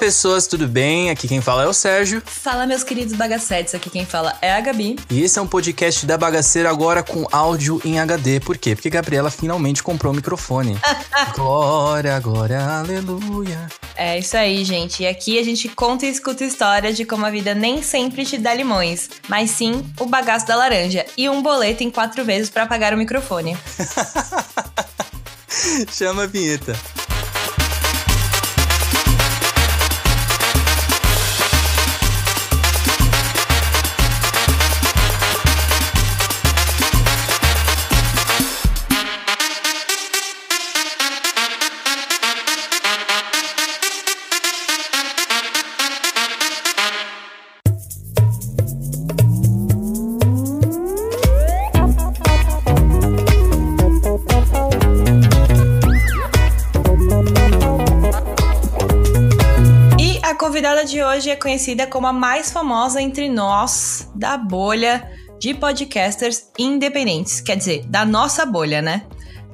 pessoas, tudo bem? Aqui quem fala é o Sérgio. Fala, meus queridos bagacetes. Aqui quem fala é a Gabi. E esse é um podcast da Bagaceira agora com áudio em HD. Por quê? Porque a Gabriela finalmente comprou o microfone. glória, glória, aleluia. É isso aí, gente. E aqui a gente conta e escuta histórias de como a vida nem sempre te dá limões, mas sim o bagaço da laranja e um boleto em quatro vezes para pagar o microfone. Chama a vinheta. Hoje é conhecida como a mais famosa entre nós da bolha de podcasters independentes. Quer dizer, da nossa bolha, né?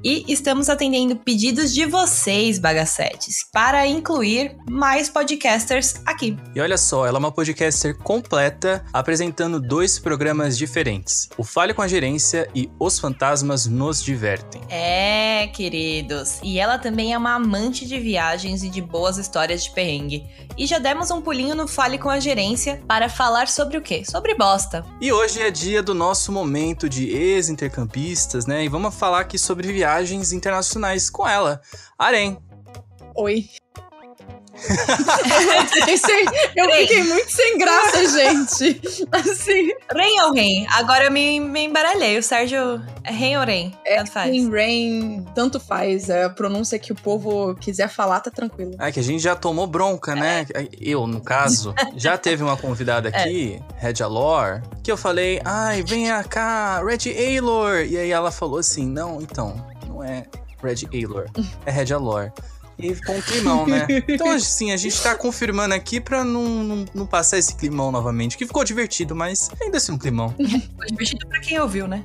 E estamos atendendo pedidos de vocês, bagacetes, para incluir mais podcasters aqui. E olha só, ela é uma podcaster completa, apresentando dois programas diferentes: o Fale com a Gerência e Os Fantasmas Nos Divertem. É, queridos. E ela também é uma amante de viagens e de boas histórias de perrengue. E já demos um pulinho no Fale com a Gerência para falar sobre o quê? Sobre bosta. E hoje é dia do nosso momento de ex-intercampistas, né? E vamos falar aqui sobre viagens viagens internacionais com ela, Arém. Oi. eu fiquei muito sem graça, gente. Assim. Rain ou Rain? Agora eu me, me embaralhei. O Sérgio é Rain ou Rain? É, tanto faz. Rain, Rain, tanto faz. É a pronúncia que o povo quiser falar, tá tranquilo. É que a gente já tomou bronca, né? é. Eu, no caso, já teve uma convidada aqui, é. Red Alor, que eu falei, ai, vem cá, Red Aylor. E aí ela falou assim, não, então, não é Red Aylor, é Red Alor. E ficou um climão, né? Então, assim, a gente tá confirmando aqui pra não, não, não, passar esse climão novamente. Que ficou divertido, mas ainda assim um climão. Ficou divertido pra quem ouviu, né?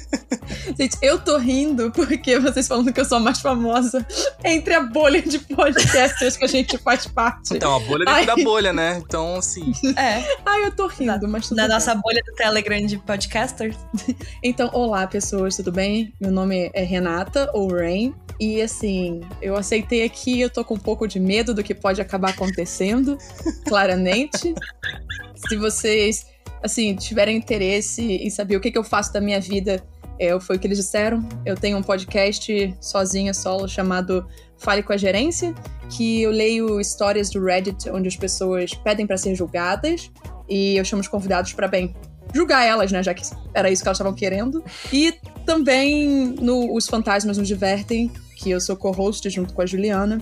gente, eu tô rindo porque vocês falando que eu sou a mais famosa entre a bolha de podcasters que a gente faz parte. Então, a bolha dentro da bolha, né? Então, assim. É. Ai, eu tô rindo, na, mas tudo Na bem. nossa bolha do Telegram de podcasters. então, olá, pessoas, tudo bem? Meu nome é Renata, ou Rain. E assim, eu aceitei aqui, eu tô com um pouco de medo do que pode acabar acontecendo, claramente. Se vocês, assim, tiverem interesse em saber o que, que eu faço da minha vida, é, foi o que eles disseram. Eu tenho um podcast sozinha, solo, chamado Fale com a Gerência, que eu leio histórias do Reddit onde as pessoas pedem para ser julgadas e eu chamo os convidados para bem julgar elas, né? Já que era isso que elas estavam querendo. E também no Os Fantasmas Nos Divertem, que eu sou co-host junto com a Juliana,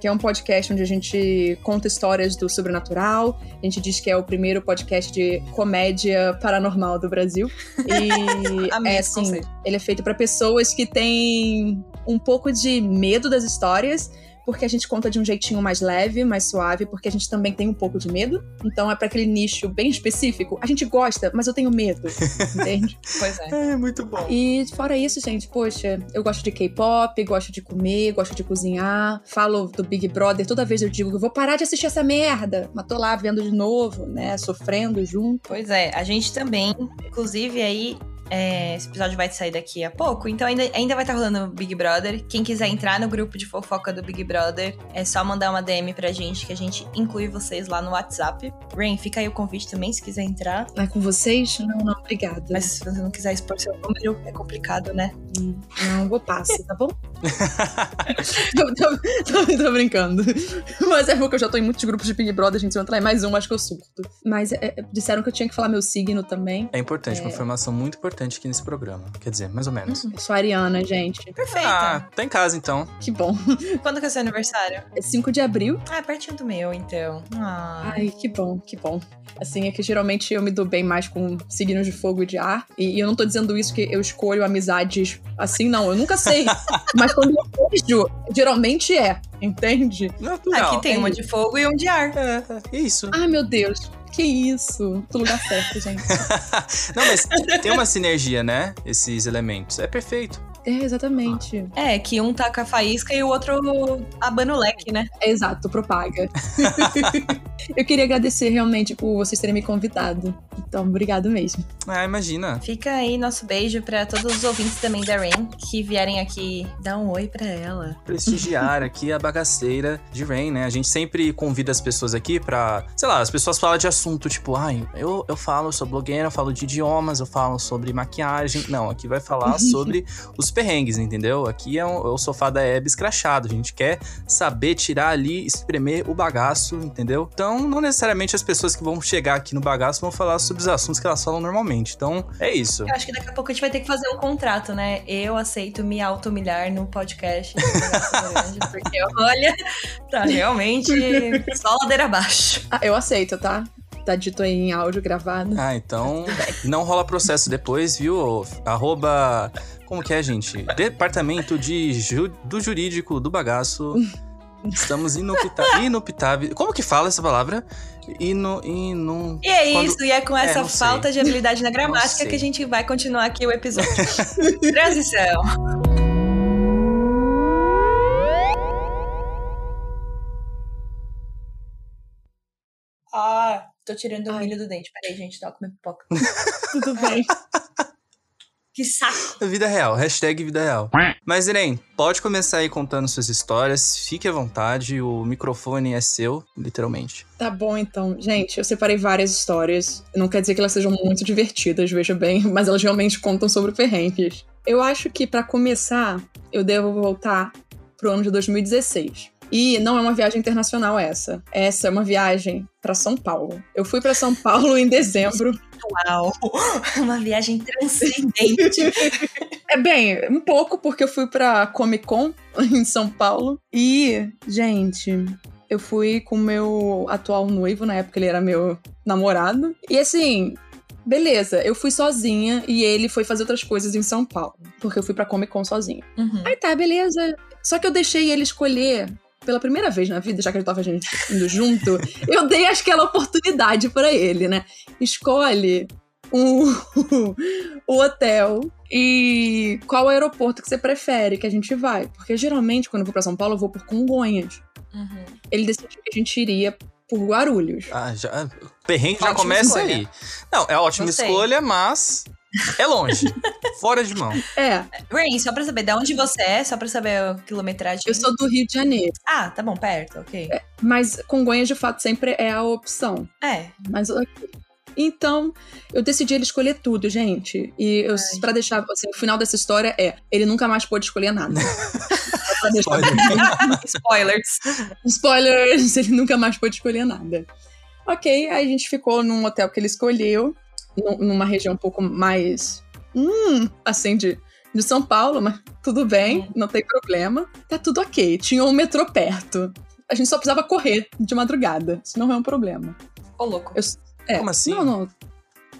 que é um podcast onde a gente conta histórias do sobrenatural. A gente diz que é o primeiro podcast de comédia paranormal do Brasil. E é assim, ele é feito para pessoas que têm um pouco de medo das histórias porque a gente conta de um jeitinho mais leve, mais suave, porque a gente também tem um pouco de medo. Então é para aquele nicho bem específico. A gente gosta, mas eu tenho medo, entende? pois é. É muito bom. E fora isso, gente, poxa, eu gosto de K-pop, gosto de comer, gosto de cozinhar, falo do Big Brother, toda vez eu digo, eu vou parar de assistir essa merda, mas tô lá vendo de novo, né, sofrendo junto. Pois é, a gente também, inclusive aí é, esse episódio vai sair daqui a pouco, então ainda, ainda vai estar tá rolando Big Brother. Quem quiser entrar no grupo de fofoca do Big Brother, é só mandar uma DM pra gente que a gente inclui vocês lá no WhatsApp. Rain, fica aí o convite também se quiser entrar. É com vocês? Não, não, obrigada. Mas se você não quiser expor seu número, é complicado, né? Não, vou passar, tá bom? tô, tô, tô, tô, brincando. Mas é porque eu já tô em muitos grupos de Big Brother, gente. Se eu entrar em mais um, acho que eu surto. Mas é, disseram que eu tinha que falar meu signo também. É importante, é... uma informação muito importante importante aqui nesse programa. Quer dizer, mais ou menos. Uhum. Eu sou ariana, gente. Perfeita. Ah, tá em casa então. Que bom. Quando que é seu aniversário? É 5 de abril. Ah, é pertinho do meu, então. Ah. Ai, que bom, que bom. Assim, é que geralmente eu me dou bem mais com signos de fogo e de ar. E, e eu não tô dizendo isso que eu escolho amizades assim, não. Eu nunca sei. Mas quando eu vejo, geralmente é. Entende? Natural. Aqui tem é uma de fogo e um de ar. É, é isso. Ai, meu Deus. Que isso? Do lugar certo, gente. não, mas tem uma sinergia, né? Esses elementos. É perfeito. É, exatamente. É, que um taca a faísca e o outro abana o leque, né? Exato, propaga. eu queria agradecer realmente por vocês terem me convidado. Então, obrigado mesmo. Ah, imagina. Fica aí nosso beijo pra todos os ouvintes também da Rain que vierem aqui dar um oi pra ela. Prestigiar aqui a bagaceira de Rain, né? A gente sempre convida as pessoas aqui pra. Sei lá, as pessoas falam de assunto tipo, ai, eu, eu falo, eu sou blogueira, eu falo de idiomas, eu falo sobre maquiagem. Não, aqui vai falar sobre os perrengues, entendeu? Aqui é, um, é o sofá da Hebe escrachado. A gente quer saber tirar ali, espremer o bagaço, entendeu? Então, não necessariamente as pessoas que vão chegar aqui no bagaço vão falar sobre os assuntos que elas falam normalmente. Então, é isso. Eu acho que daqui a pouco a gente vai ter que fazer um contrato, né? Eu aceito me auto-humilhar no podcast Grande, porque olha, tá realmente só ladeira abaixo. Ah, eu aceito, tá? Tá dito aí em áudio gravado. Ah, então não rola processo depois, viu? Arroba. Como que é, gente? Departamento de ju- do Jurídico do Bagaço. Estamos inopta- inoptáveis. Como que fala essa palavra? Ino, ino... E é Quando- isso, e é com É, essa sei. falta de habilidade na gramática sei. que a gente vai continuar aqui o episódio. Transição. Ah, tô tirando o milho do dente. Peraí, gente, tá comendo pipoca. Tudo bem. Que saco. Vida real, hashtag vida real. Mas, Irene, pode começar aí contando suas histórias. Fique à vontade, o microfone é seu, literalmente. Tá bom, então. Gente, eu separei várias histórias. Não quer dizer que elas sejam muito divertidas, veja bem, mas elas realmente contam sobre perrengues. Eu acho que, pra começar, eu devo voltar pro ano de 2016. E não é uma viagem internacional essa. Essa é uma viagem pra São Paulo. Eu fui pra São Paulo em dezembro. Uau. Uma viagem transcendente. É bem, um pouco porque eu fui pra Comic Con em São Paulo. E, gente, eu fui com o meu atual noivo, na época ele era meu namorado. E assim, beleza, eu fui sozinha e ele foi fazer outras coisas em São Paulo. Porque eu fui pra Comic Con sozinha. Uhum. Aí tá, beleza. Só que eu deixei ele escolher. Pela primeira vez na vida, já que a gente tava gente indo junto, eu dei aquela oportunidade pra ele, né? Escolhe um, o hotel e qual aeroporto que você prefere que a gente vai. Porque geralmente, quando eu vou pra São Paulo, eu vou por Congonhas. Uhum. Ele decidiu que a gente iria por Guarulhos. Ah, já. Perrengue já Ótima começa escolha. aí. Não, é ótima Gostei. escolha, mas é longe. fora de mão. É, Rain, só pra saber de onde você é, só pra saber a quilometragem. eu sou do Rio de Janeiro. Ah, tá bom, perto, ok. Mas Congonhas, de fato, sempre é a opção. É. Mas ok. Então, eu decidi ele escolher tudo, gente. E eu, Ai. pra deixar, assim, o final dessa história é: ele nunca mais pôde escolher nada. Spoilers. Spoilers, ele nunca mais pôde escolher nada. Ok, aí a gente ficou num hotel que ele escolheu, numa região um pouco mais. Hum, assim, de, de São Paulo, mas tudo bem, não tem problema. Tá tudo ok. Tinha um metrô perto. A gente só precisava correr de madrugada. Isso não é um problema. Ô, louco. Eu- É, Como assim? Não, não.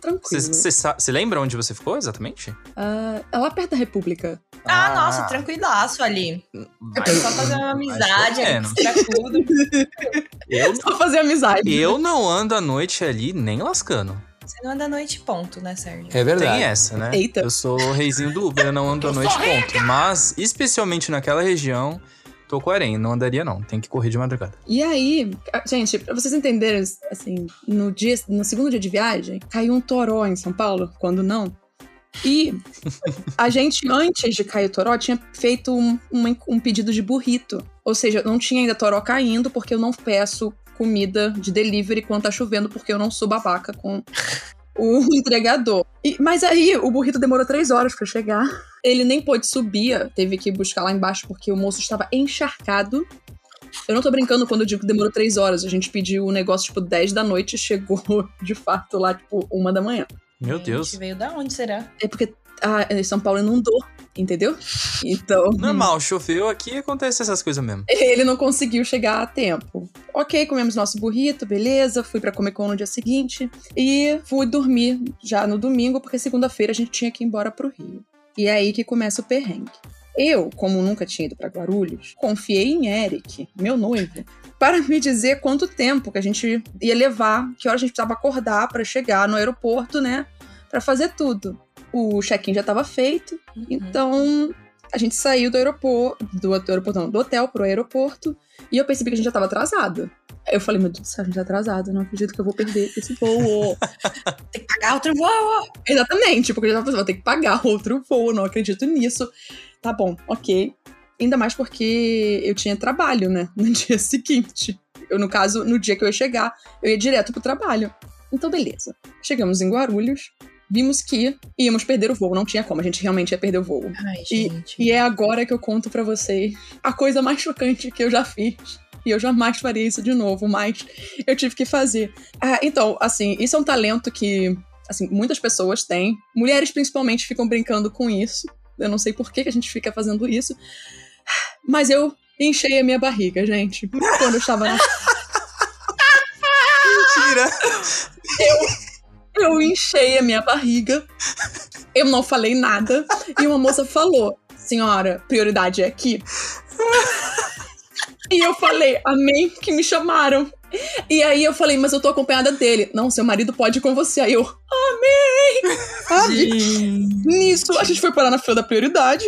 Tranquilo. Você lembra onde você ficou exatamente? Ah, é lá perto da República. Ah, nossa, tranquilaço ali. É só fazer uma amizade, tirar tudo. Eu, Só fazer amizade. eu não ando à noite ali nem lascando. Não anda à noite, ponto, né, Sérgio? É verdade. Tem essa, né? Eita. Eu sou o reizinho do Uber, eu não ando à noite, ponto. Mas, especialmente naquela região, tô com aranha, não andaria não. Tem que correr de madrugada. E aí, gente, pra vocês entenderem, assim, no dia, no segundo dia de viagem, caiu um toró em São Paulo, quando não. E a gente, antes de cair o toró, tinha feito um, um, um pedido de burrito. Ou seja, não tinha ainda toró caindo, porque eu não peço comida de delivery quando tá chovendo, porque eu não sou babaca com o entregador. E- mas aí, o burrito demorou três horas pra chegar. Ele nem pôde subir, teve que buscar lá embaixo, porque o moço estava encharcado. Eu não tô brincando quando eu digo que demorou três horas. A gente pediu o negócio, tipo, 10 da noite e chegou, de fato, lá, tipo, uma da manhã. Meu Gente, Deus. Veio da onde será? É porque ah, São Paulo inundou, entendeu? Então. Normal, choveu aqui acontece essas coisas mesmo. Ele não conseguiu chegar a tempo. Ok, comemos nosso burrito, beleza. Fui pra Comic Con no dia seguinte. E fui dormir já no domingo, porque segunda-feira a gente tinha que ir embora pro Rio. E é aí que começa o perrengue. Eu, como nunca tinha ido pra Guarulhos, confiei em Eric, meu noivo, para me dizer quanto tempo que a gente ia levar, que hora a gente precisava acordar pra chegar no aeroporto, né? Pra fazer tudo. O check-in já tava feito, Uhum. então a gente saiu do aeroporto, do, do aeroporto, não, do hotel pro aeroporto, e eu percebi que a gente já tava atrasado. Eu falei, meu Deus do céu, a gente tá atrasado, não acredito que eu vou perder esse voo. Tem que pagar outro voo! Exatamente, porque eu já tava pensando, vou ter que pagar outro voo, não acredito nisso. Tá bom, ok. Ainda mais porque eu tinha trabalho, né, no dia seguinte. Eu, no caso, no dia que eu ia chegar, eu ia direto pro trabalho. Então, beleza. Chegamos em Guarulhos, vimos que íamos perder o voo. Não tinha como, a gente realmente ia perder o voo. Ai, E, e é agora que eu conto pra vocês a coisa mais chocante que eu já fiz. E eu jamais faria isso de novo, mas eu tive que fazer. Ah, então, assim, isso é um talento que, assim, muitas pessoas têm. Mulheres, principalmente, ficam brincando com isso. Eu não sei por que que a gente fica fazendo isso. Mas eu enchei a minha barriga, gente. Quando eu estava na Eu enchei a minha barriga. Eu não falei nada. E uma moça falou: Senhora, prioridade é aqui. E eu falei: Amém, que me chamaram. E aí eu falei: Mas eu tô acompanhada dele. Não, seu marido pode ir com você. Aí eu: Amém! Sabe? Nisso, a gente foi parar na fila da prioridade.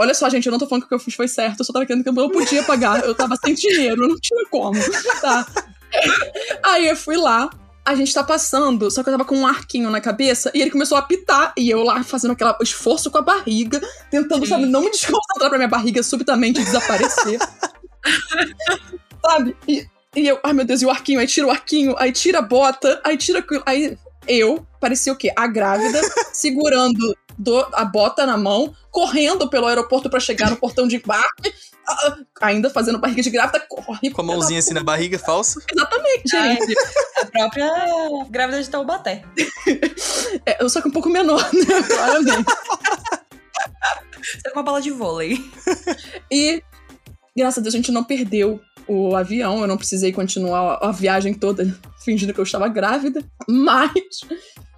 Olha só, gente, eu não tô falando que o que eu fiz foi certo. Eu só tava querendo que eu não podia pagar. Eu tava sem dinheiro, eu não tinha como. Tá. Aí eu fui lá. A gente tá passando, só que eu tava com um arquinho na cabeça e ele começou a apitar. E eu lá fazendo aquele esforço com a barriga, tentando, Sim. sabe, não me desconcentrar pra minha barriga subitamente desaparecer. sabe? E, e eu, ai meu Deus, e o arquinho, aí tira o arquinho, aí tira a bota, aí tira aquilo. Aí eu, parecia o quê? A grávida, segurando do- a bota na mão, correndo pelo aeroporto pra chegar no portão de embarque, ah, ainda fazendo barriga de grávida, corre. Com a mãozinha assim na barriga, falsa. Exatamente, gente. A própria grávida de Taubaté. É, eu só que um pouco menor, né? Claramente. Você tá com uma bola de vôlei. E, graças a Deus, a gente não perdeu o avião. Eu não precisei continuar a viagem toda fingindo que eu estava grávida. Mas,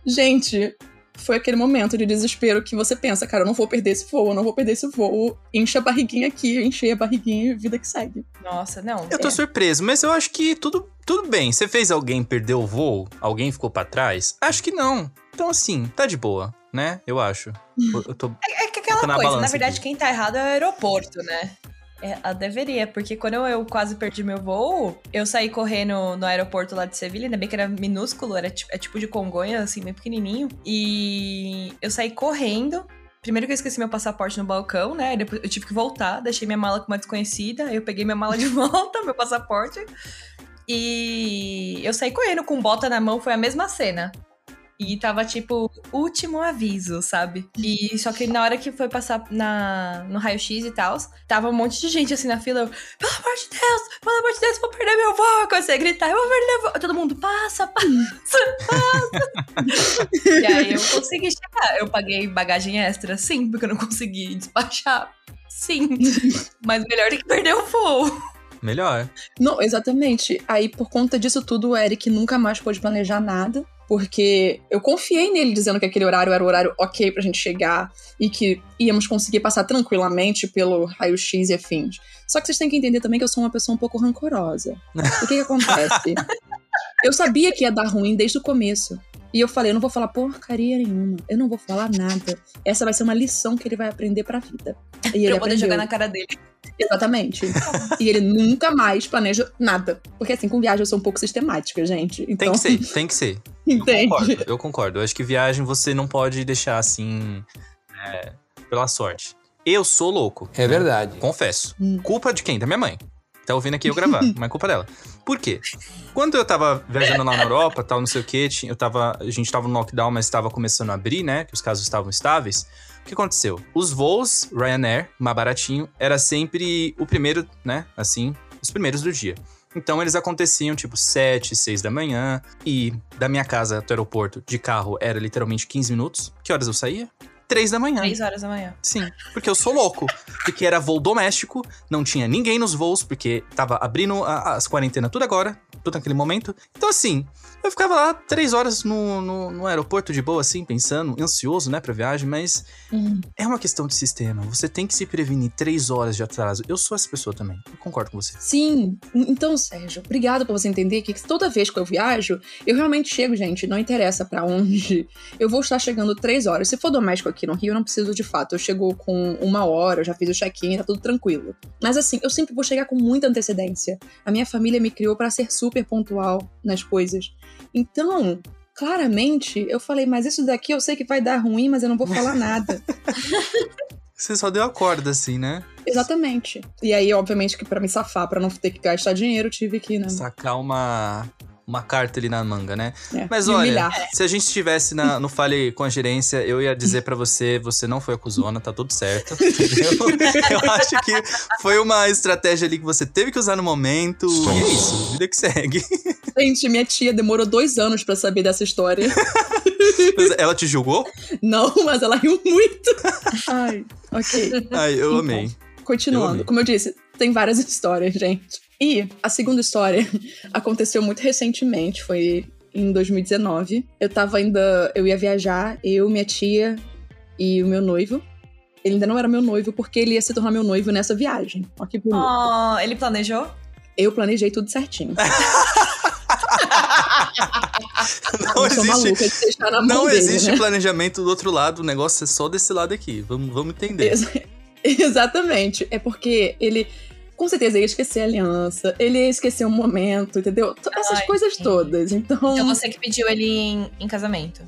gente, foi aquele momento de desespero que você pensa, cara, eu não vou perder esse voo, eu não vou perder esse voo. Enche a barriguinha aqui, enchei a barriguinha e vida que segue. Nossa, não. Eu tô é. surpreso, mas eu acho que tudo, tudo bem. Você fez alguém perder o voo? Alguém ficou pra trás? Acho que não. Então, assim, tá de boa, né? Eu acho. Eu, eu tô. É que aquela Tô na coisa, na balança verdade, aqui. quem tá errado é o aeroporto, né? É, a deveria, porque quando eu, quase perdi meu voo, eu saí correndo no aeroporto lá de Sevilha, ainda bem que era minúsculo, era é tipo de Congonha, assim, bem pequenininho. E eu saí correndo. Primeiro que eu esqueci meu passaporte no balcão, né? Depois eu tive que voltar, deixei minha mala com uma desconhecida, aí eu peguei minha mala de volta, meu passaporte. E eu saí correndo com bota na mão, foi a mesma cena. E tava tipo, último aviso, sabe? E só que na hora que foi passar na, no raio-x e tal, tava um monte de gente assim na fila. Eu, pelo amor de Deus, pelo amor de Deus, vou perder meu voo. Eu Comecei a gritar, eu vou perder meu voo. Todo mundo, passa, passa, passa. e aí eu consegui chegar. Eu paguei bagagem extra, sim, porque eu não consegui despachar. Sim. Mas melhor do que perder o voo. Melhor. Não, exatamente. Aí, por conta disso tudo, o Eric nunca mais pôde planejar nada. Porque eu confiei nele dizendo que aquele horário era o horário ok pra gente chegar e que íamos conseguir passar tranquilamente pelo raio-x e afins. Só que vocês têm que entender também que eu sou uma pessoa um pouco rancorosa. O que que acontece? Eu sabia que ia dar ruim desde o começo. E eu falei, eu não vou falar porcaria nenhuma. Eu não vou falar nada. Essa vai ser uma lição que ele vai aprender pra vida. E Pra ele eu poder aprendeu. jogar na cara dele. Exatamente. e ele nunca mais planeja nada. Porque assim, com viagem eu sou um pouco sistemática, gente. Tem Então, que ser, tem que ser. Entende? Concordo, eu concordo. Eu acho que viagem você não pode deixar assim. é, pela sorte. Eu sou louco. É verdade. Confesso. Hum. Culpa de quem? Da minha mãe. Tá ouvindo aqui eu gravar, mas é culpa dela. Por quê? Quando eu tava viajando lá na Europa, tal, não sei o quê, eu tava, a gente tava no lockdown, mas tava começando a abrir, né? Que os casos estavam estáveis. O que aconteceu? Os voos Ryanair, mais baratinho, era sempre o primeiro, né? Assim, os primeiros do dia. Então eles aconteciam tipo 7, 6 da manhã. E da minha casa até o aeroporto de carro era literalmente 15 minutos. Que horas eu saía? 3 da manhã. Três horas da manhã. Sim, porque eu sou louco. Porque era voo doméstico, não tinha ninguém nos voos, porque tava abrindo a- as quarentenas tudo agora. Tudo naquele momento. Então, assim, eu ficava lá três horas no, no, no aeroporto de boa, assim, pensando, ansioso, né, pra viagem, mas Uhum. é uma questão de sistema. Você tem que se prevenir três horas de atraso. Eu sou essa pessoa também. Eu concordo com você. Sim, então, Sérgio, obrigada por você entender que toda vez que eu viajo, eu realmente chego, gente, não interessa pra onde. Eu vou estar chegando três horas. Se for doméstico aqui no Rio, eu não preciso de fato. Eu chego com uma hora, eu já fiz o check-in, tá tudo tranquilo. Mas assim, eu sempre vou chegar com muita antecedência. A minha família me criou pra ser super pontual nas coisas. Então, claramente, eu falei, mas isso daqui eu sei que vai dar ruim, mas eu não vou falar nada. Você só deu a corda, assim, né? Exatamente. E aí, obviamente, que pra me safar, pra não ter que gastar dinheiro, tive que, né? Sacar uma, uma carta ali na manga, né? É, Mas olha, humilhar. se a gente estivesse na- no Fale com a gerência, eu ia dizer pra você, você não foi acusona, tá tudo certo, entendeu? eu acho que foi uma estratégia ali que você teve que usar no momento, e é isso, vida que segue. Gente, minha tia demorou dois anos pra saber dessa história. Ela te julgou? Não, mas ela riu muito. Ai, ok. Ai, eu Então, amei. Eu Continuando. amei. Como eu disse, tem várias histórias, gente. E a segunda história aconteceu muito recentemente, foi em 2019. Eu tava ainda. Eu ia viajar, eu, minha tia e o meu noivo. Ele ainda não era meu noivo, porque ele ia se tornar meu noivo nessa viagem. Olha que bonito. Oh, ele planejou? Eu planejei tudo certinho. Não existe, maluca de deixar na mão não dele, existe né? planejamento do outro lado, o negócio é só desse lado aqui. Vamos, vamos entender. Ex- Exatamente. É porque ele com certeza ia esquecer a aliança, ele ia esquecer o momento, entendeu? Essas Ai, coisas sim. todas. Então, Então você que pediu ele em, em casamento.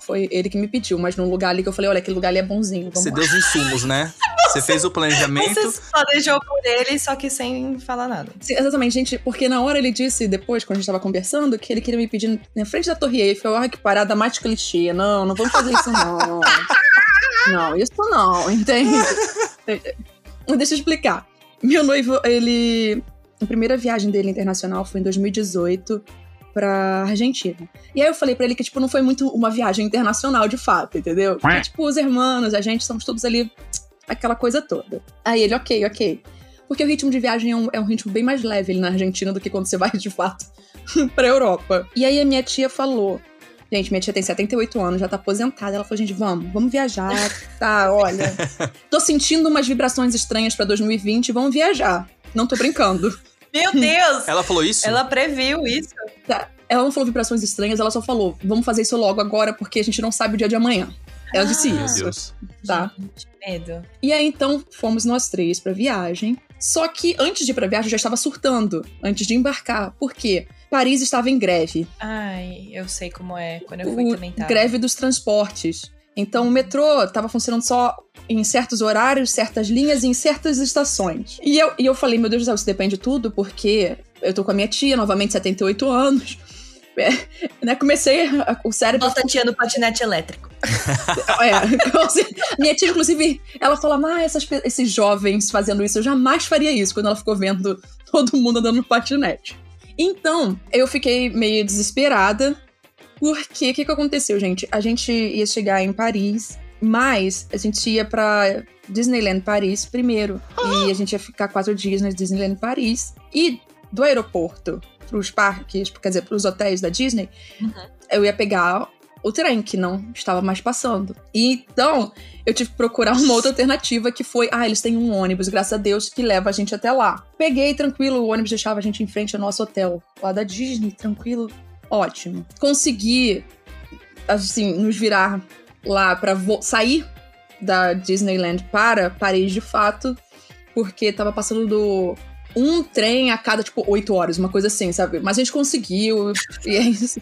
foi ele que me pediu, mas num lugar ali que eu falei, olha, aquele lugar ali é bonzinho, vamos Você lá. deu os insumos, né? Você fez o planejamento. Você planejou por ele, só que sem falar nada. Sim, exatamente, gente, porque na hora ele disse, depois, quando a gente tava conversando, que ele queria me pedir na frente da Torre Eiffel, ai, que parada mais clichê, não, não vamos fazer isso não. não, isso não, entende? Deixa eu explicar. Meu noivo, ele... A primeira viagem dele internacional foi em 2018 pra Argentina. E aí eu falei pra ele que, tipo, não foi muito uma viagem internacional de fato, entendeu? Que, tipo, os irmãos, a gente, somos todos ali, aquela coisa toda. Aí ele, ok, ok. Porque o ritmo de viagem é um, é um ritmo bem mais leve ali na Argentina do que quando você vai, de fato, pra Europa. E aí a minha tia falou... Gente, minha tia tem 78 anos, já tá aposentada. Ela falou, gente, vamos, vamos viajar. Tá, olha. Tô sentindo umas vibrações estranhas pra 2020, vamos viajar. Não tô brincando. Meu Deus! Ela falou isso? Ela previu isso. Tá. Ela não falou vibrações estranhas, ela só falou, vamos fazer isso logo agora, porque a gente não sabe o dia de amanhã. Ela disse Ah. Meu isso. Deus. Tá. Gente, medo. E aí, então, fomos nós três pra viagem. Só que antes de ir pra viagem, eu já estava surtando, antes de embarcar. Por quê? Paris estava em greve. Ai, eu sei como é. Quando eu fui O também tá. greve dos transportes. Então, o metrô estava funcionando só em certos horários, certas linhas e em certas estações. E eu, e eu falei, meu Deus do céu, isso depende de tudo, porque eu tô com a minha tia, novamente 78 anos. É, né, comecei, a- o cérebro Nossa tia no patinete elétrico. É, então, assim, minha tia, inclusive, ela fala, ah, essas esses jovens fazendo isso, eu jamais faria isso, quando ela ficou vendo todo mundo andando no patinete. Então, eu fiquei meio desesperada, porque o que, que aconteceu, gente? A gente ia chegar em Paris, mas a gente ia pra Disneyland Paris primeiro, e a gente ia ficar quatro dias na Disneyland Paris, e do aeroporto pros parques, quer dizer, pros hotéis da Disney, eu ia pegar o trem que não estava mais passando. E então, eu tive que procurar uma outra alternativa que foi, ah, eles têm um ônibus, graças a Deus, que leva a gente até lá. Peguei tranquilo, o ônibus deixava a gente em frente ao nosso hotel, lá da Disney, tranquilo, ótimo. Consegui assim nos virar lá para sair da Disneyland para Paris de fato, porque tava passando do um trem a cada, tipo, oito horas, uma coisa assim, sabe? Mas a gente conseguiu, e é isso.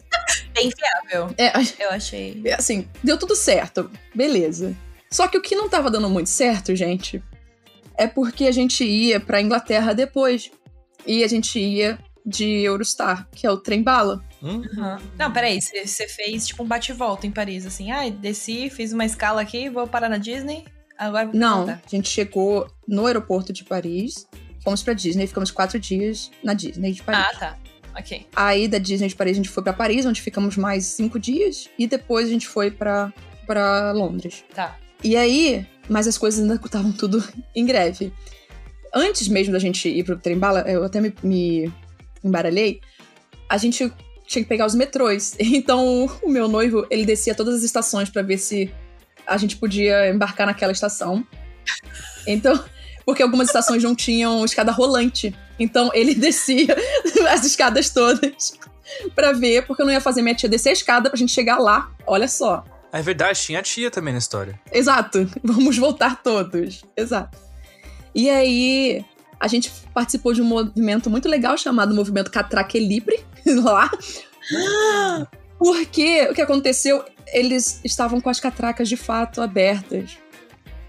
Bem fiável. É, Eu achei. é, assim, deu tudo certo. Beleza. Só que o que não tava dando muito certo, gente, é porque a gente ia pra Inglaterra depois. E a gente ia de Eurostar, que é o trem bala. Hum? Uhum. Não, peraí, você você fez tipo um bate-volta em Paris, assim. Ai, desci, fiz uma escala aqui, vou parar na Disney. Agora vou Não, voltar. a gente chegou no aeroporto de Paris, fomos pra Disney, ficamos quatro dias na Disney de Paris. Ah, tá. Ok. Aí da Disney de Paris a gente foi pra Paris, onde ficamos mais cinco dias, e depois a gente foi pra, pra Londres. Tá. E aí, mas as coisas ainda estavam tudo em greve. Antes mesmo da gente ir pro trem bala, eu até me, me embaralhei, a gente tinha que pegar os metrôs. Então, o meu noivo, ele descia todas as estações para ver se a gente podia embarcar naquela estação. Então, porque algumas estações não tinham escada rolante. Então, ele descia as escadas todas para ver, porque eu não ia fazer minha tia descer a escada pra gente chegar lá. Olha só. É verdade, tinha a tia também na história. Exato. Vamos voltar todos. Exato. E aí, a gente participou de um movimento muito legal chamado Movimento Catraque Libre lá. Porque o que aconteceu? Eles estavam com as catracas de fato abertas.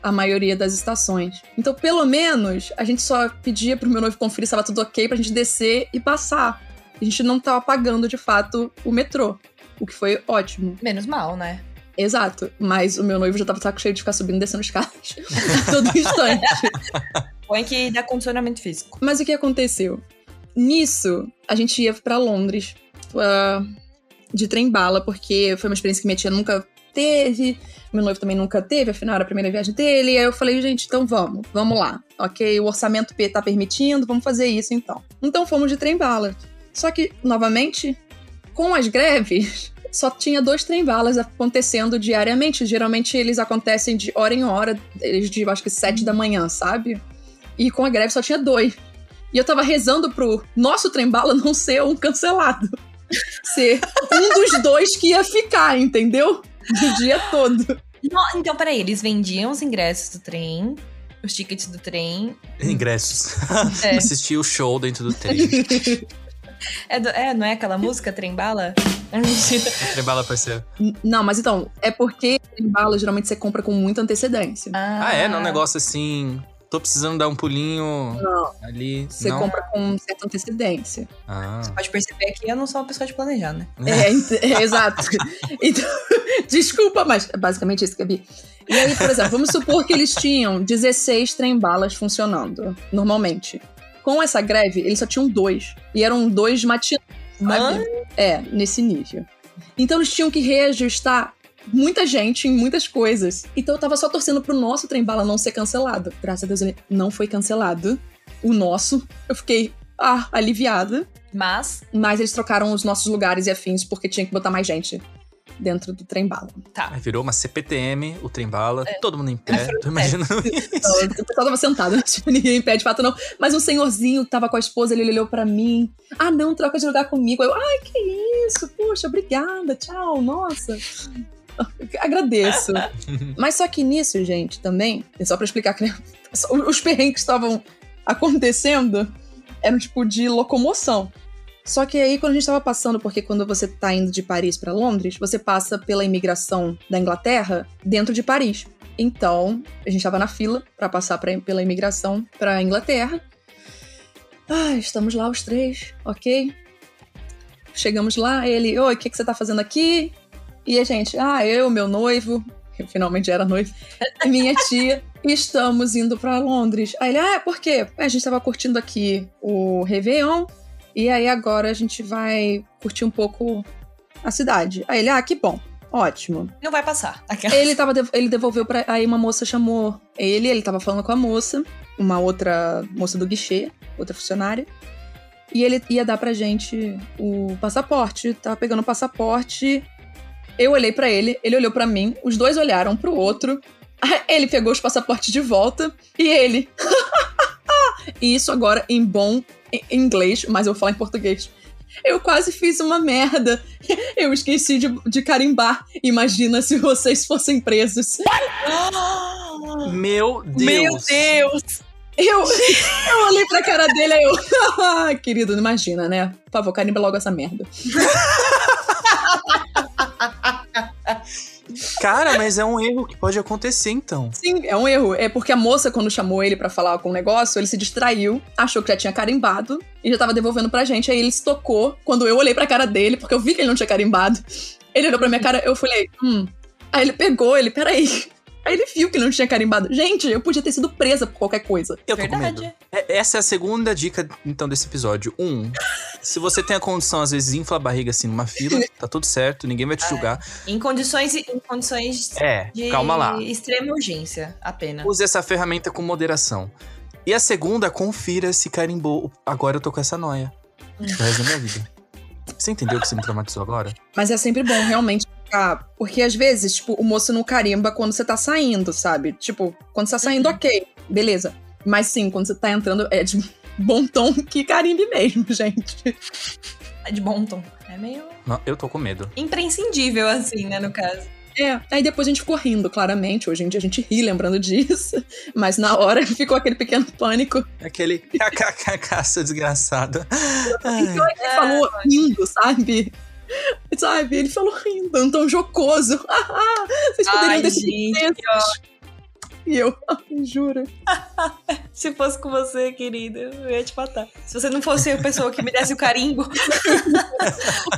A maioria das estações. Então, pelo menos, a gente só pedia pro meu noivo conferir se estava tudo ok pra gente descer e passar. A gente não tava pagando de fato o metrô. O que foi ótimo. Menos mal, né? Exato. Mas o meu noivo já tava saco cheio de ficar subindo e descendo escadas a todo instante. Põe que dá condicionamento físico. Mas o que aconteceu? Nisso, a gente ia para Londres uh, de trem-bala, porque foi uma experiência que minha tia nunca teve, meu noivo também nunca teve, afinal era a primeira viagem dele. E aí eu falei, gente, então vamos, vamos lá. Ok, o orçamento P tá permitindo, vamos fazer isso então. Então fomos de trem-bala. Só que, novamente, com as greves, só tinha dois trem-balas acontecendo diariamente. Geralmente eles acontecem de hora em hora, de acho que sete da manhã, sabe? E com a greve só tinha dois. E eu tava rezando pro nosso trem-bala não ser um cancelado. Ser um dos dois que ia ficar, entendeu? O dia todo. Então, peraí, eles vendiam os ingressos do trem, os tickets do trem. Ingressos. É. Assistir o show dentro do trem. É, do, é, não é aquela música Trembala? Trembala, parceiro. Não, mas então, é porque Trembala geralmente você compra com muita antecedência. Ah, ah é? Não é um negócio assim. Tô precisando dar um pulinho não. ali. Você não? compra com certa antecedência. Ah. Você pode perceber que eu não sou uma pessoa de planejar, né? É, é exato. Então, desculpa, mas é basicamente isso, Gabi. E aí, por exemplo, vamos supor que eles tinham 16 trem-balas funcionando, normalmente. Com essa greve, eles só tinham dois. E eram dois matinais. É, nesse nível. Então eles tinham que reajustar muita gente em muitas coisas. Então eu tava só torcendo pro nosso trem bala não ser cancelado. Graças a Deus ele não foi cancelado. O nosso. Eu fiquei, ah, aliviada. Mas. Mas eles trocaram os nossos lugares e afins porque tinha que botar mais gente dentro do trem bala. Tá. Aí virou uma CPTM, o trem bala, é. todo mundo em pé. Tô imaginando é. isso. o pessoal tava sentado, tipo, ninguém em pé de fato não. Mas um senhorzinho que tava com a esposa, ele olhou para mim. Ah, não, troca de lugar comigo. Eu, ai, que isso, poxa, obrigada, tchau, nossa. Agradeço. Mas só que nisso, gente, também, só para explicar que né, os perrengues estavam acontecendo eram tipo de locomoção. Só que aí, quando a gente estava passando, porque quando você tá indo de Paris para Londres, você passa pela imigração da Inglaterra dentro de Paris. Então, a gente estava na fila para passar pra, pela imigração para Inglaterra. Ah, estamos lá os três, ok? Chegamos lá, ele, oi, o que, que você tá fazendo aqui? E a gente, ah, eu, meu noivo, eu finalmente era noivo, minha tia, estamos indo para Londres. Aí ele, ah, por quê? A gente estava curtindo aqui o Réveillon e aí agora a gente vai curtir um pouco a cidade. Aí ele, ah, que bom. Ótimo. Não vai passar. Aquela... Ele, tava, ele devolveu para Aí uma moça chamou ele, ele tava falando com a moça, uma outra moça do guichê, outra funcionária. E ele ia dar pra gente o passaporte. Tava pegando o passaporte. Eu olhei para ele, ele olhou para mim, os dois olharam pro outro. Ele pegou os passaportes de volta e ele. e isso agora em bom inglês, mas eu falar em português. Eu quase fiz uma merda. Eu esqueci de, de carimbar. Imagina se vocês fossem presos. Meu Deus. Meu Deus. Eu, eu olhei pra cara dele e eu. Querido, não imagina, né? Por favor, carimba logo essa merda. Cara, mas é um erro que pode acontecer então. Sim, é um erro. É porque a moça, quando chamou ele para falar com o negócio, ele se distraiu, achou que já tinha carimbado e já tava devolvendo pra gente. Aí ele se tocou quando eu olhei pra cara dele, porque eu vi que ele não tinha carimbado. Ele olhou pra minha cara, eu falei, hum. Aí ele pegou, ele, peraí. Aí ele viu que não tinha carimbado. Gente, eu podia ter sido presa por qualquer coisa. Eu tô Verdade. com medo. É, essa é a segunda dica, então, desse episódio. Um, se você tem a condição, às vezes, infla a barriga assim numa fila, tá tudo certo, ninguém vai te julgar. É, em condições, em condições é, de calma lá. extrema urgência, apenas. Use essa ferramenta com moderação. E a segunda, confira se carimbou. Agora eu tô com essa noia. O resto da minha vida. Você entendeu que você me traumatizou agora? Mas é sempre bom realmente ficar. Porque às vezes, tipo, o moço não carimba quando você tá saindo, sabe? Tipo, quando você tá saindo, Uhum. ok, beleza. Mas sim, quando você tá entrando, é de bom tom que carimbe mesmo, gente. É de bom tom. É meio Não, eu tô com medo. imprescindível, assim, né, no caso. É, aí depois a gente ficou rindo, claramente. Hoje em dia a gente ri lembrando disso. Mas na hora ficou aquele pequeno pânico. Aquele kkk, seu desgraçado. Então ele falou rindo, sabe? Sabe? Ele falou rindo, tom jocoso. Vocês poderiam Ai, sido gente. E eu, ai, juro. Se fosse com você, querida, eu ia te matar. Se você não fosse a pessoa que me desse o carimbo.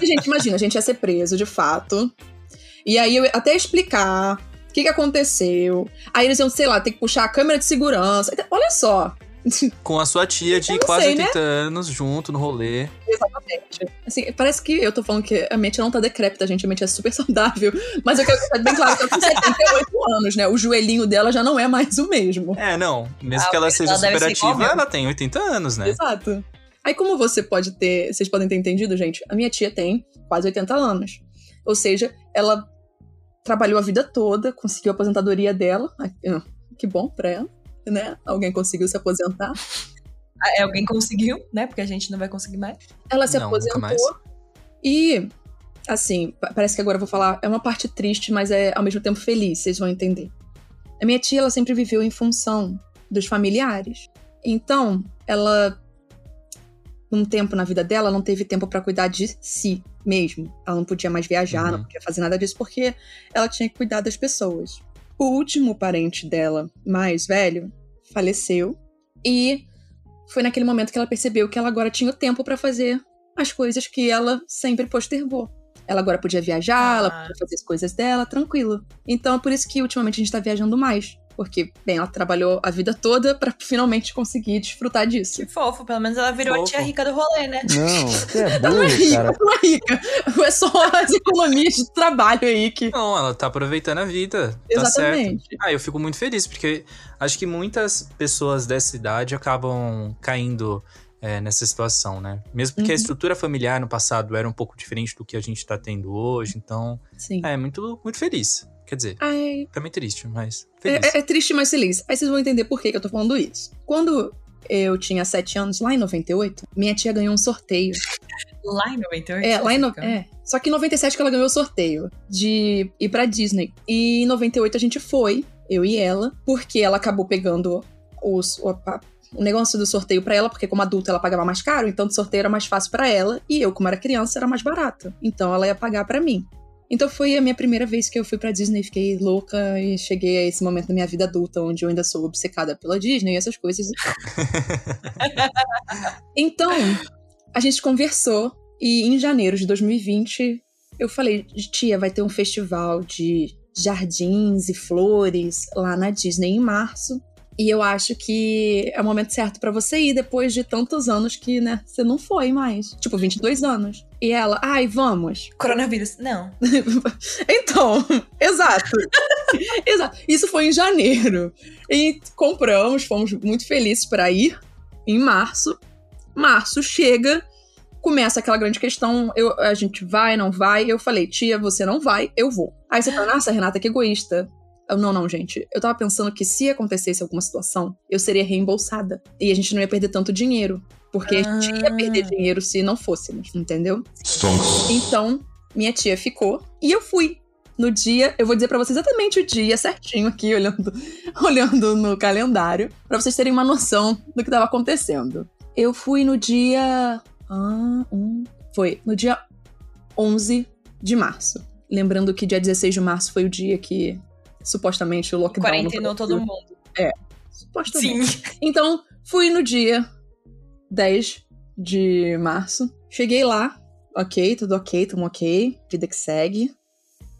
Gente, imagina, a gente ia ser preso, de fato. E aí eu até explicar o que, que aconteceu. Aí eles iam, sei lá, ter que puxar a câmera de segurança. Olha só. Com a sua tia de quase sei, né? 80 anos junto no rolê. Exatamente. Assim, parece que eu tô falando que a mente não tá decrépita, gente. A mente é super saudável. Mas eu quero deixar bem claro que ela tem 78 anos, né? O joelhinho dela já não é mais o mesmo. É, não. Mesmo Ah, que ela seja super ativa, ela tem 80 anos, né? Exato. Aí, como você pode ter. Vocês podem ter entendido, gente, a minha tia tem quase 80 anos. Ou seja, ela trabalhou a vida toda, conseguiu a aposentadoria dela. Ah, Que bom pra ela, né? Alguém conseguiu se aposentar. Ah, é, Alguém conseguiu, né? Porque a gente não vai conseguir mais. Ela se Não, nunca aposentou. mais. E, assim, pa- parece que agora eu vou falar. É uma parte triste, mas é ao mesmo tempo feliz, vocês vão entender. A minha tia, ela sempre viveu em função dos familiares. Então, ela. Um tempo na vida dela, não teve tempo pra cuidar de si mesmo. Ela não podia mais viajar, não Uhum. podia fazer nada disso, porque ela tinha que cuidar das pessoas. O último parente dela, mais velho, faleceu. E foi naquele momento que ela percebeu que ela agora tinha o tempo pra fazer as coisas que ela sempre postergou. Ela agora podia viajar, ela Ah. podia fazer as coisas dela, tranquilo. Então é por isso que ultimamente a gente tá viajando mais. Porque, bem, ela trabalhou a vida toda pra finalmente conseguir desfrutar disso. Que fofo, pelo menos ela virou a Fofo. tia rica do rolê, né? Não, você é Ela não é burro, rica, cara. não é rica. É só as economias de trabalho aí que. Não, ela tá aproveitando a vida. Tá certo. Exatamente. Ah, eu fico muito feliz, porque acho que muitas pessoas dessa idade acabam caindo é, nessa situação, né? Mesmo porque a Uhum. estrutura familiar no passado era um pouco diferente do que a gente tá tendo hoje, então Sim. é muito, muito feliz. Quer dizer, Ai, também triste, mas feliz. É, é- é triste, mas feliz. Aí vocês vão entender por que, que eu tô falando isso. Quando eu tinha 7 anos, lá em 98, minha tia ganhou um sorteio. Lá em 98? É, lá em. No... É. Só que em 97 que ela ganhou o sorteio de ir pra Disney. E em 98 a gente foi, eu e ela, porque ela acabou pegando os, o, a- o negócio do sorteio pra ela, porque como adulta ela pagava mais caro, então o sorteio era mais fácil pra ela. E eu, como era criança, era mais barato. Então ela ia pagar pra mim. Então foi a minha primeira vez que eu fui pra Disney, fiquei louca e cheguei a esse momento da minha vida adulta, onde eu ainda sou obcecada pela Disney e essas coisas então, a gente conversou e em janeiro de 2020 eu falei, tia, vai ter um festival de jardins e flores lá na Disney em março. E eu acho que é o momento certo pra você ir depois de tantos anos que, né, você não foi mais. Tipo, 22 anos. E ela, ai, vamos. Coronavírus. Não. Então, exato. exato. Isso foi em janeiro. E compramos, fomos muito felizes para ir em março. Março chega, começa aquela grande questão: eu, a gente vai, não vai? Eu falei, tia, você não vai, eu vou. Aí você fala, nossa, Renata, que egoísta. Eu, não, não, gente. Eu tava pensando que se acontecesse alguma situação, eu seria reembolsada. E a gente não ia perder tanto dinheiro. Porque a gente ia Ah. perder dinheiro se não fôssemos, entendeu? Então, minha tia ficou e eu fui. No dia, eu vou dizer pra vocês exatamente o dia certinho aqui, olhando, olhando no calendário, pra vocês terem uma noção do que tava acontecendo. Eu fui no dia. Ah, um, foi no dia 11 de março. Lembrando que dia 16 de março foi o dia que supostamente o lockdown. no Quarentenou todo mundo. Supostamente. Sim. Então, fui no dia 10 de março. Cheguei lá, ok, tudo ok, tudo ok, vida que segue.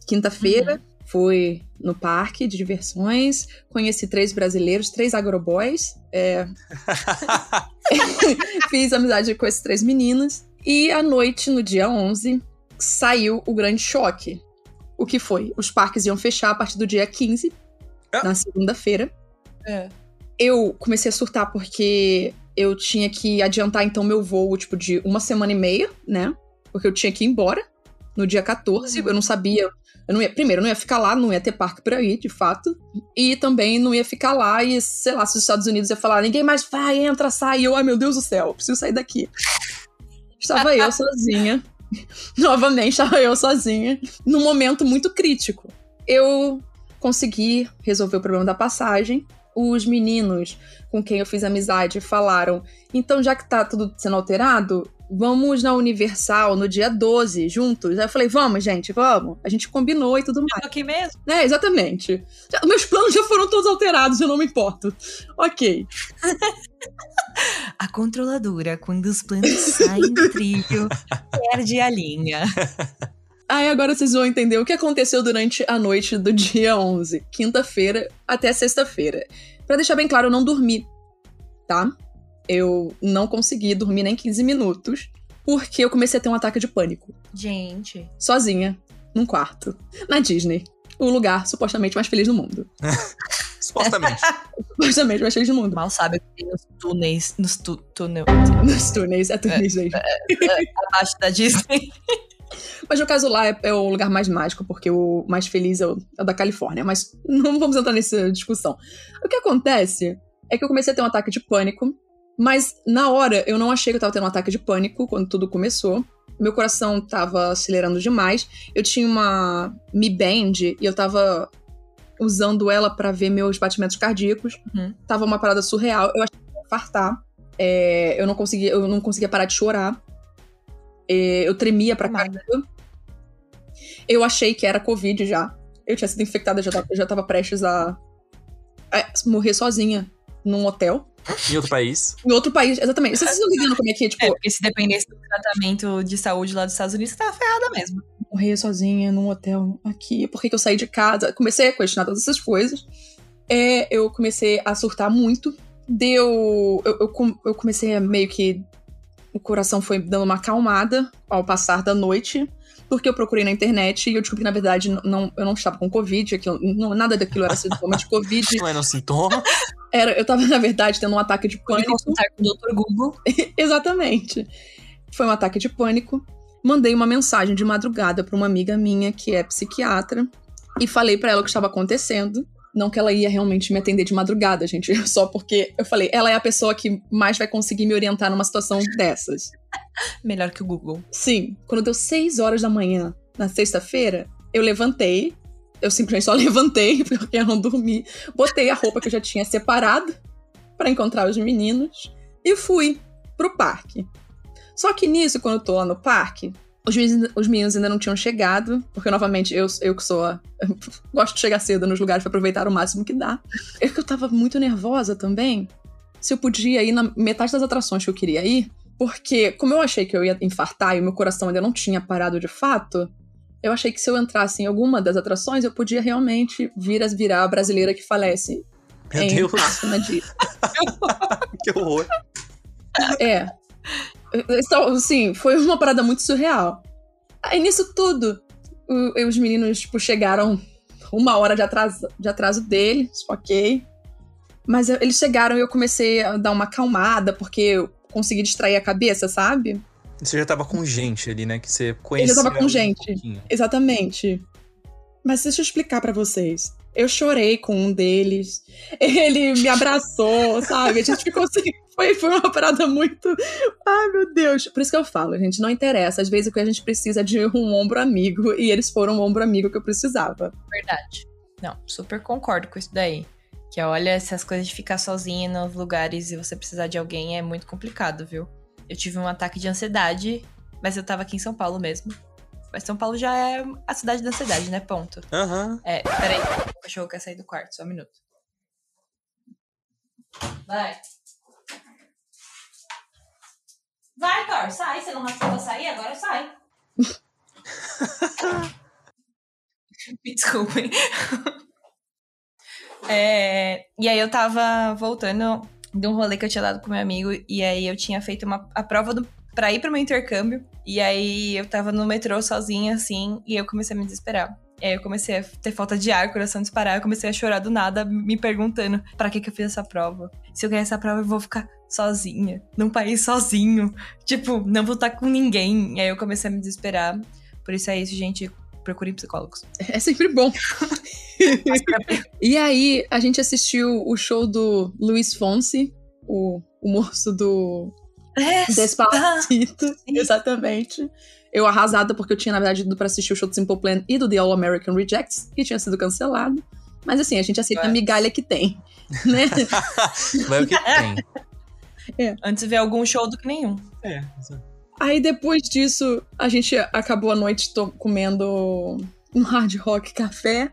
Quinta-feira, fui no parque de diversões, conheci três brasileiros, três agroboys. é, fiz amizade com esses três meninos. E à noite, no dia 11, saiu o grande choque. O que foi? Os parques iam fechar a partir do dia 15, Ah. na segunda-feira É. eu comecei a surtar porque eu tinha que adiantar então meu voo, tipo, de uma semana e meia, né? porque eu tinha que ir embora no dia 14. Eu não sabia. Eu não ia, primeiro, eu não ia ficar lá, não ia ter parque pra ir, de fato. E também não ia ficar lá e, sei lá, se os Estados Unidos ia falar, ninguém mais vai, entra, sai. E eu, ai meu Deus do céu, preciso sair daqui. Estava eu sozinha. Novamente, estava eu sozinha. Num momento muito crítico. Eu consegui resolver o problema da passagem. Os meninos com quem eu fiz amizade falaram: então, já que tá tudo sendo alterado, vamos na Universal no dia 12, juntos. Aí eu falei, vamos, gente, vamos. A gente combinou e tudo mais. aqui mesmo. É, exatamente. Já, meus planos já foram todos alterados, eu não me importo. Ok. a controladora, quando os planos saem do trilho, perde a linha. Aí agora vocês vão entender o que aconteceu durante a noite do dia 11, quinta-feira até sexta-feira. Para deixar bem claro, eu não dormi, tá? eu não consegui dormir nem 15 minutos, porque eu comecei a ter um ataque de pânico. Gente. Sozinha, num quarto, na Disney. O lugar supostamente mais feliz do mundo. supostamente. supostamente mais feliz do mundo. Mal sabe que tem nos túneis. Nos tu, túnel. Nos túneis, é túneis é, é, é, abaixo da Disney. Mas no caso lá é, é, o lugar mais mágico, porque o mais feliz é o, é o da Califórnia. Mas não vamos entrar nessa discussão. O que acontece é que eu comecei a ter um ataque de pânico mas na hora eu não achei que eu tava tendo um ataque de pânico quando tudo começou. Meu coração tava acelerando demais. Eu tinha uma Mi Band e eu tava usando ela para ver meus batimentos cardíacos. Uhum. Tava uma parada surreal. Eu achei que ia fartar. É, eu não conseguia, eu não conseguia parar de chorar. É, eu tremia pra caramba. Eu achei que era Covid já. Eu tinha sido infectada, já tava, já tava prestes a, a morrer sozinha num hotel. Em outro país. Em outro país, exatamente. Vocês estão entendendo como é que é, tipo... É, porque se dependesse do tratamento de saúde lá dos Estados Unidos, você tava ferrada mesmo. Morrer sozinha num hotel aqui, por que, que eu saí de casa? Comecei a questionar todas essas coisas. É, eu comecei a surtar muito. Deu... Eu, eu, eu comecei a meio que... O coração foi dando uma acalmada ao passar da noite porque eu procurei na internet e eu descobri que, na verdade, não, eu não estava com Covid, aquilo, não, nada daquilo era sintoma de Covid. Não era um sintoma? Era, eu estava, na verdade, tendo um ataque de pânico. consultar com o Dr. Google. Exatamente. Foi um ataque de pânico. Mandei uma mensagem de madrugada para uma amiga minha que é psiquiatra e falei para ela o que estava acontecendo. Não que ela ia realmente me atender de madrugada, gente, só porque eu falei, ela é a pessoa que mais vai conseguir me orientar numa situação dessas. Melhor que o Google. Sim. Quando deu 6 horas da manhã, na sexta-feira, eu levantei. Eu simplesmente só levantei, porque eu não dormi. Botei a roupa que eu já tinha separado para encontrar os meninos e fui pro parque. Só que nisso, quando eu tô lá no parque, os meninos, os meninos ainda não tinham chegado, porque novamente eu, eu que sou a, gosto de chegar cedo nos lugares para aproveitar o máximo que dá. Eu que eu tava muito nervosa também. Se eu podia ir na metade das atrações que eu queria ir, porque, como eu achei que eu ia infartar e o meu coração ainda não tinha parado de fato, eu achei que se eu entrasse em alguma das atrações, eu podia realmente vir a virar a brasileira que falece. Meu em Deus! que horror! É. Então, sim, foi uma parada muito surreal. Aí nisso tudo, os meninos, tipo, chegaram uma hora de atraso, de atraso deles, ok. Mas eles chegaram e eu comecei a dar uma acalmada, porque conseguir distrair a cabeça, sabe? Você já tava com gente ali, né? Que você conhecia. Eu já tava com gente. Um Exatamente. Mas deixa eu explicar para vocês. Eu chorei com um deles. Ele me abraçou, sabe? A gente ficou assim. Foi, foi uma parada muito. Ai, meu Deus. Por isso que eu falo, gente, não interessa. Às vezes o que a gente precisa é de um ombro amigo. E eles foram um ombro amigo que eu precisava. Verdade. Não, super concordo com isso daí. Que olha, essas coisas de ficar sozinha nos lugares e você precisar de alguém é muito complicado, viu? Eu tive um ataque de ansiedade, mas eu tava aqui em São Paulo mesmo. Mas São Paulo já é a cidade da ansiedade, né? Ponto. Aham. Uhum. É, peraí. O cachorro quer sair do quarto, só um minuto. Vai. Vai, Thor, sai. Você não rasgou pra sair? Agora sai. Me desculpem. É, e aí eu tava voltando de um rolê que eu tinha dado com meu amigo, e aí eu tinha feito uma, a prova do, pra ir pro meu intercâmbio, e aí eu tava no metrô sozinha, assim, e eu comecei a me desesperar. E aí eu comecei a ter falta de ar, coração disparar, eu comecei a chorar do nada, me perguntando pra que que eu fiz essa prova. Se eu ganhar essa prova, eu vou ficar sozinha, num país sozinho. Tipo, não vou estar com ninguém. E aí eu comecei a me desesperar. Por isso é isso, gente. Procurem psicólogos. É sempre bom. e aí, a gente assistiu o show do Luiz Fonsi, o, o moço do Despacito. Exatamente. Eu arrasada porque eu tinha, na verdade, ido pra assistir o show do Simple Plan e do The All American Rejects, que tinha sido cancelado. Mas assim, a gente aceita a migalha que tem, né? Vai o que tem. É. Antes ver algum show do que nenhum. É, Aí depois disso, a gente acabou a noite comendo um hard rock café.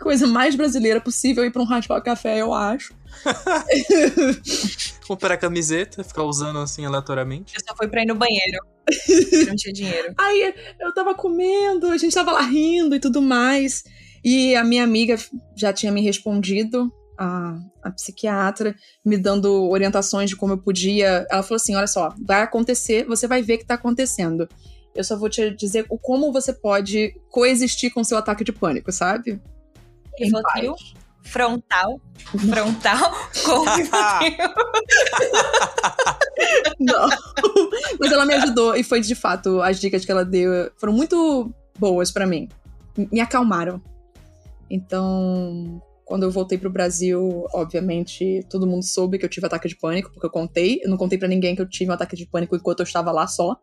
Coisa mais brasileira possível ir pra um hard rock café, eu acho. Comprar camiseta, ficar usando assim aleatoriamente. Eu só fui pra ir no banheiro. não tinha dinheiro. Aí eu tava comendo, a gente tava lá rindo e tudo mais. E a minha amiga já tinha me respondido, a, a psiquiatra, me dando orientações de como eu podia. Ela falou assim: olha só, vai acontecer, você vai ver que tá acontecendo. Eu só vou te dizer como você pode coexistir com seu ataque de pânico, sabe? Rivotril, frontal, frontal com Não. Mas ela me ajudou e foi de fato as dicas que ela deu foram muito boas para mim. Me acalmaram. Então, quando eu voltei pro Brasil, obviamente, todo mundo soube que eu tive ataque de pânico, porque eu contei. Eu não contei para ninguém que eu tive um ataque de pânico enquanto eu estava lá só.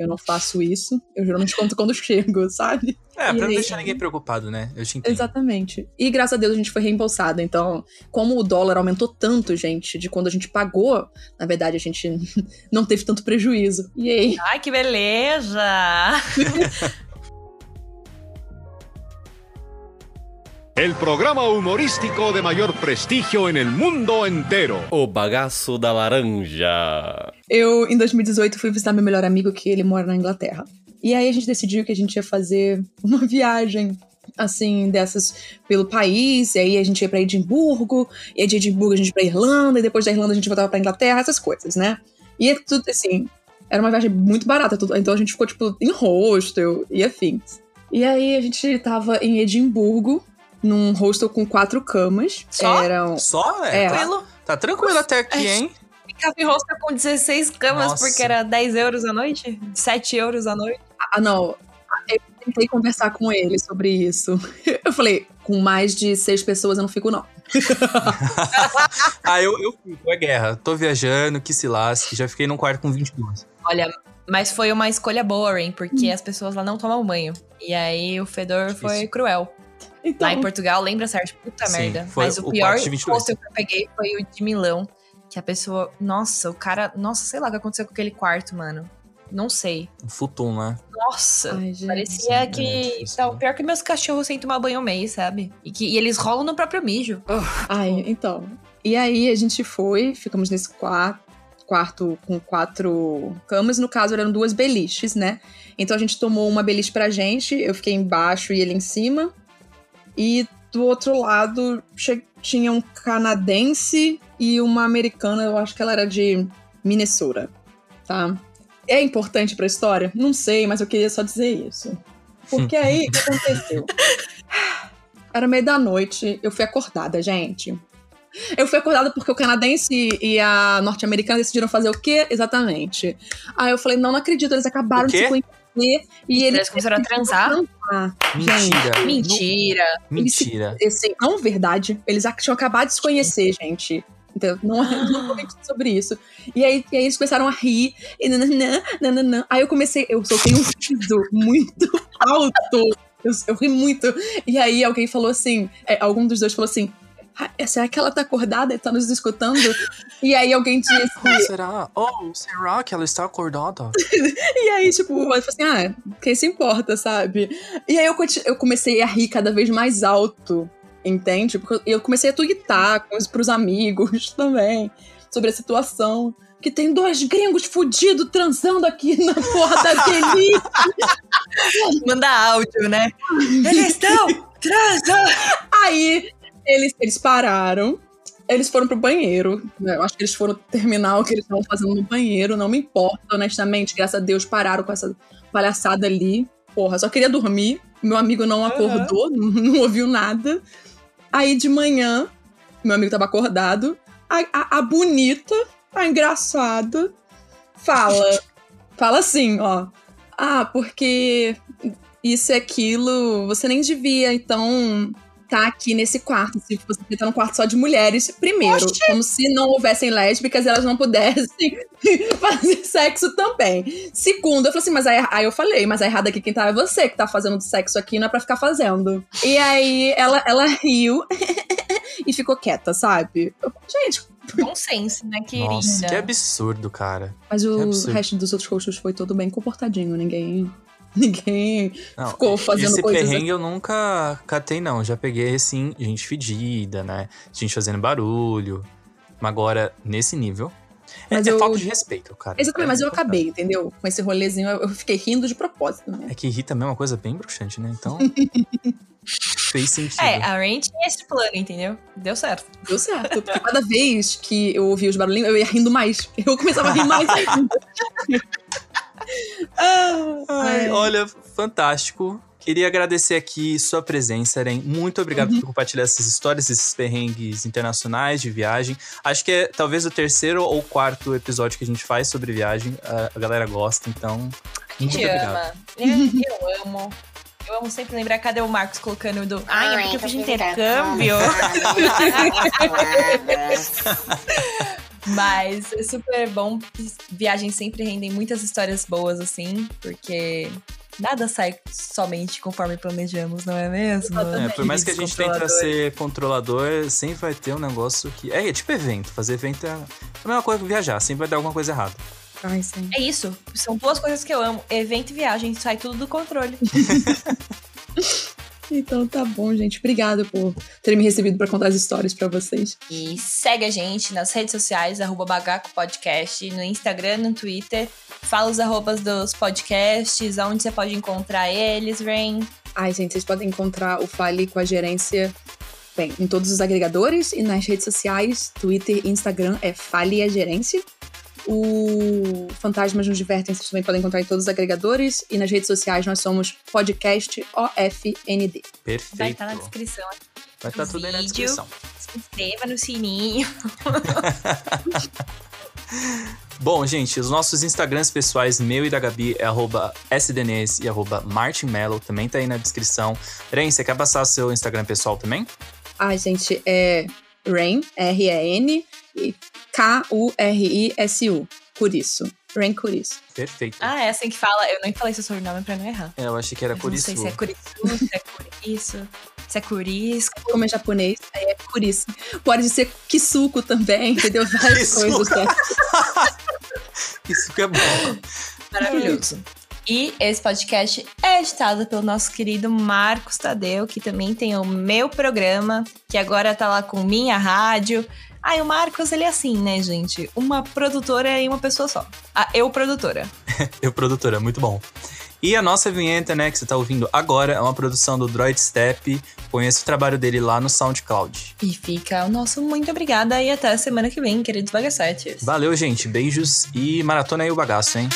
Eu não faço isso. Eu geralmente conto quando chego, sabe? É, pra não deixar ninguém preocupado, né? Eu te entendo. Exatamente. E graças a Deus a gente foi reembolsada. Então, como o dólar aumentou tanto, gente, de quando a gente pagou, na verdade a gente não teve tanto prejuízo. E aí? Ai, que beleza! El programa humorístico de mayor prestigio en el mundo entero. O bagaço da laranja. Eu, em 2018, fui visitar meu melhor amigo, que ele mora na Inglaterra. E aí a gente decidiu que a gente ia fazer uma viagem assim, dessas pelo país, e aí a gente ia pra Edimburgo, e aí de Edimburgo a gente ia pra Irlanda, e depois da Irlanda a gente voltava pra Inglaterra, essas coisas, né? E é tudo assim, era uma viagem muito barata, tudo, então a gente ficou, tipo, em hostel e afins. E aí a gente tava em Edimburgo, num hostel com quatro camas. Só? Eram... Só? É, É. Tranquilo. Tá tranquilo até aqui, hein? Ficava em hostel com 16 camas Nossa. porque era 10 euros a noite? 7 euros a noite? Ah, não. Eu tentei conversar com ele sobre isso. Eu falei, com mais de seis pessoas eu não fico, não. ah, eu, eu fico, é guerra. Tô viajando, que se lasque. Já fiquei num quarto com 22. Olha, mas foi uma escolha boa, Rain, porque as pessoas lá não tomam banho. E aí o fedor foi cruel. Então, Lá em Portugal, lembra, Sérgio? Puta Sim, merda. foi Mas o, o pior quarto de 22. hostel que eu peguei foi o de Milão. Que a pessoa. Nossa, o cara. Nossa, sei lá o que aconteceu com aquele quarto, mano. Não sei. Um futum, né? Nossa. Ai, gente. Parecia é que. difícil, tá, né? pior que meus cachorros sem tomar banho mês, sabe? E, que, e eles rolam no próprio mijo. Ai, então. E aí a gente foi, ficamos nesse quarto, quarto com quatro camas. No caso, eram duas beliches, né? Então a gente tomou uma beliche pra gente, eu fiquei embaixo e ele em cima. E do outro lado tinha um canadense e uma americana, eu acho que ela era de Minnesota, tá? É importante pra história? Não sei, mas eu queria só dizer isso. Porque aí, o que aconteceu? Era meio da noite, eu fui acordada, gente. Eu fui acordada porque o canadense e a norte-americana decidiram fazer o quê? Exatamente. Aí eu falei, não, não acredito, eles acabaram de se conhecer e eles Eles começaram a transar. Ah, Mentira. Mentira. Mentira. Assim, não verdade. Eles tinham acabado de se conhecer, gente. Então, não, não vou mentir sobre isso. E aí, e aí eles começaram a rir. E nananã, nananã. Aí eu comecei, eu soltei um riso muito alto. Eu, eu ri muito. E aí alguém falou assim: é, algum dos dois falou assim. "Ah, será que ela tá acordada e tá nos escutando? e aí alguém disse. Oh, será? Oh, será que ela está acordada? E aí, tipo, eu falei assim, ah, quem se importa, sabe? E aí eu, eu comecei a rir cada vez mais alto, entende? Porque eu comecei a tweetar com os, pros amigos também sobre a situação. Que tem dois gringos fudidos transando aqui na porra da Delícia. Manda áudio, né? Eles estão transando. Aí eles, eles pararam. Eles foram pro banheiro. né? Eu acho que eles foram terminar o que eles estavam fazendo no banheiro. Não me importa, honestamente. Graças a Deus pararam com essa palhaçada ali. Porra, só queria dormir. Meu amigo não acordou, não, não ouviu nada. Aí de manhã, meu amigo tava acordado. A, a, a bonita, a engraçada, fala. fala assim, ó. Ah, porque isso e aquilo, você nem devia, então tá aqui nesse quarto, se você tá num quarto só de mulheres, primeiro, Oxi. como se não houvessem lésbicas, elas não pudessem fazer sexo também. Segundo, eu falei assim, mas aí, aí eu falei, mas a errada aqui quem tá é você que tá fazendo sexo aqui, não é pra ficar fazendo. E aí ela, ela riu e ficou quieta, sabe? Eu, gente, Bom senso, né, querida? Nossa, que absurdo, cara. Mas o absurdo. resto dos outros coaches foi todo bem comportadinho, ninguém Ninguém não, ficou fazendo esse coisas. Esse perrengue assim. eu nunca catei, não. Já peguei, assim, gente fedida, né? Gente fazendo barulho. Mas agora, nesse nível. É, mas é, eu... falta de respeito, cara. Exatamente, é mas eu acabei, entendeu? Com esse rolezinho, eu fiquei rindo de propósito, né? É que rir também é uma coisa bem bruxante, né? Então. fez sentido. É, a Rain tinha esse plano, entendeu? Deu certo. Deu certo. Porque cada vez que eu ouvia os barulhinhos, eu ia rindo mais. Eu começava a rir mais ainda. Ai, olha, fantástico. Queria agradecer aqui sua presença, Eren. Muito obrigado uhum. por compartilhar essas histórias, esses perrengues internacionais de viagem. Acho que é talvez o terceiro ou quarto episódio que a gente faz sobre viagem. A, galera gosta, então. Muito Te obrigado. Ama. Eu, eu amo. Eu amo sempre lembrar, cadê o Marcos colocando do. Ai, é porque eu fiz intercâmbio. Mas é super bom. Viagens sempre rendem muitas histórias boas, assim, porque nada sai somente conforme planejamos, não é mesmo? É, por mais que a gente tente ser controlador, sempre vai ter um negócio que. É, é tipo evento. Fazer evento é a mesma coisa que viajar, sempre vai dar alguma coisa errada. Ai, sim. É isso. São duas coisas que eu amo: evento e viagem. Sai tudo do controle. Então tá bom, gente. Obrigada por terem me recebido para contar as histórias para vocês. E segue a gente nas redes sociais, arroba Bagaco Podcast, no Instagram, no Twitter. Fala os arrobas dos podcasts, onde você pode encontrar eles, Rain. Ai, gente, vocês podem encontrar o Fale com a gerência bem, em todos os agregadores e nas redes sociais, Twitter e Instagram é Fale a Gerência. O Fantasmas nos Divertem vocês também podem encontrar em todos os agregadores. E nas redes sociais nós somos podcast OFND. Perfeito. Vai estar na descrição. Vai estar tudo aí na descrição. Se inscreva no sininho. Bom, gente, os nossos Instagrams pessoais, meu e da Gabi, é arroba sdnes e arroba martinmello, também tá aí na descrição. Ren, você quer passar seu Instagram pessoal também? Ah, gente, é Rain, R-E-N, e K-U-R-I-S-U. Curiço. Rain Curiço. Perfeito. Ah, é assim que fala. Eu nem falei seu sobrenome pra não errar. É, eu achei que era Curiço. Não sei se é Curiçu, se é Curiço, se é Curisco. Como é japonês, aí é Curiço. Pode ser Kisuko também, entendeu? Várias coisas. Né? Kisuko é bom. Maravilhoso. E esse podcast é editado pelo nosso querido Marcos Tadeu, que também tem o meu programa, que agora tá lá com minha rádio. Ah, e o Marcos, ele é assim, né, gente? Uma produtora e uma pessoa só. A eu produtora. eu produtora, muito bom. E a nossa vinheta, né, que você tá ouvindo agora, é uma produção do Droid Step. Conheça o trabalho dele lá no SoundCloud. E fica o nosso muito obrigada e até a semana que vem, queridos bagacetes. Valeu, gente. Beijos e maratona aí o bagaço, hein?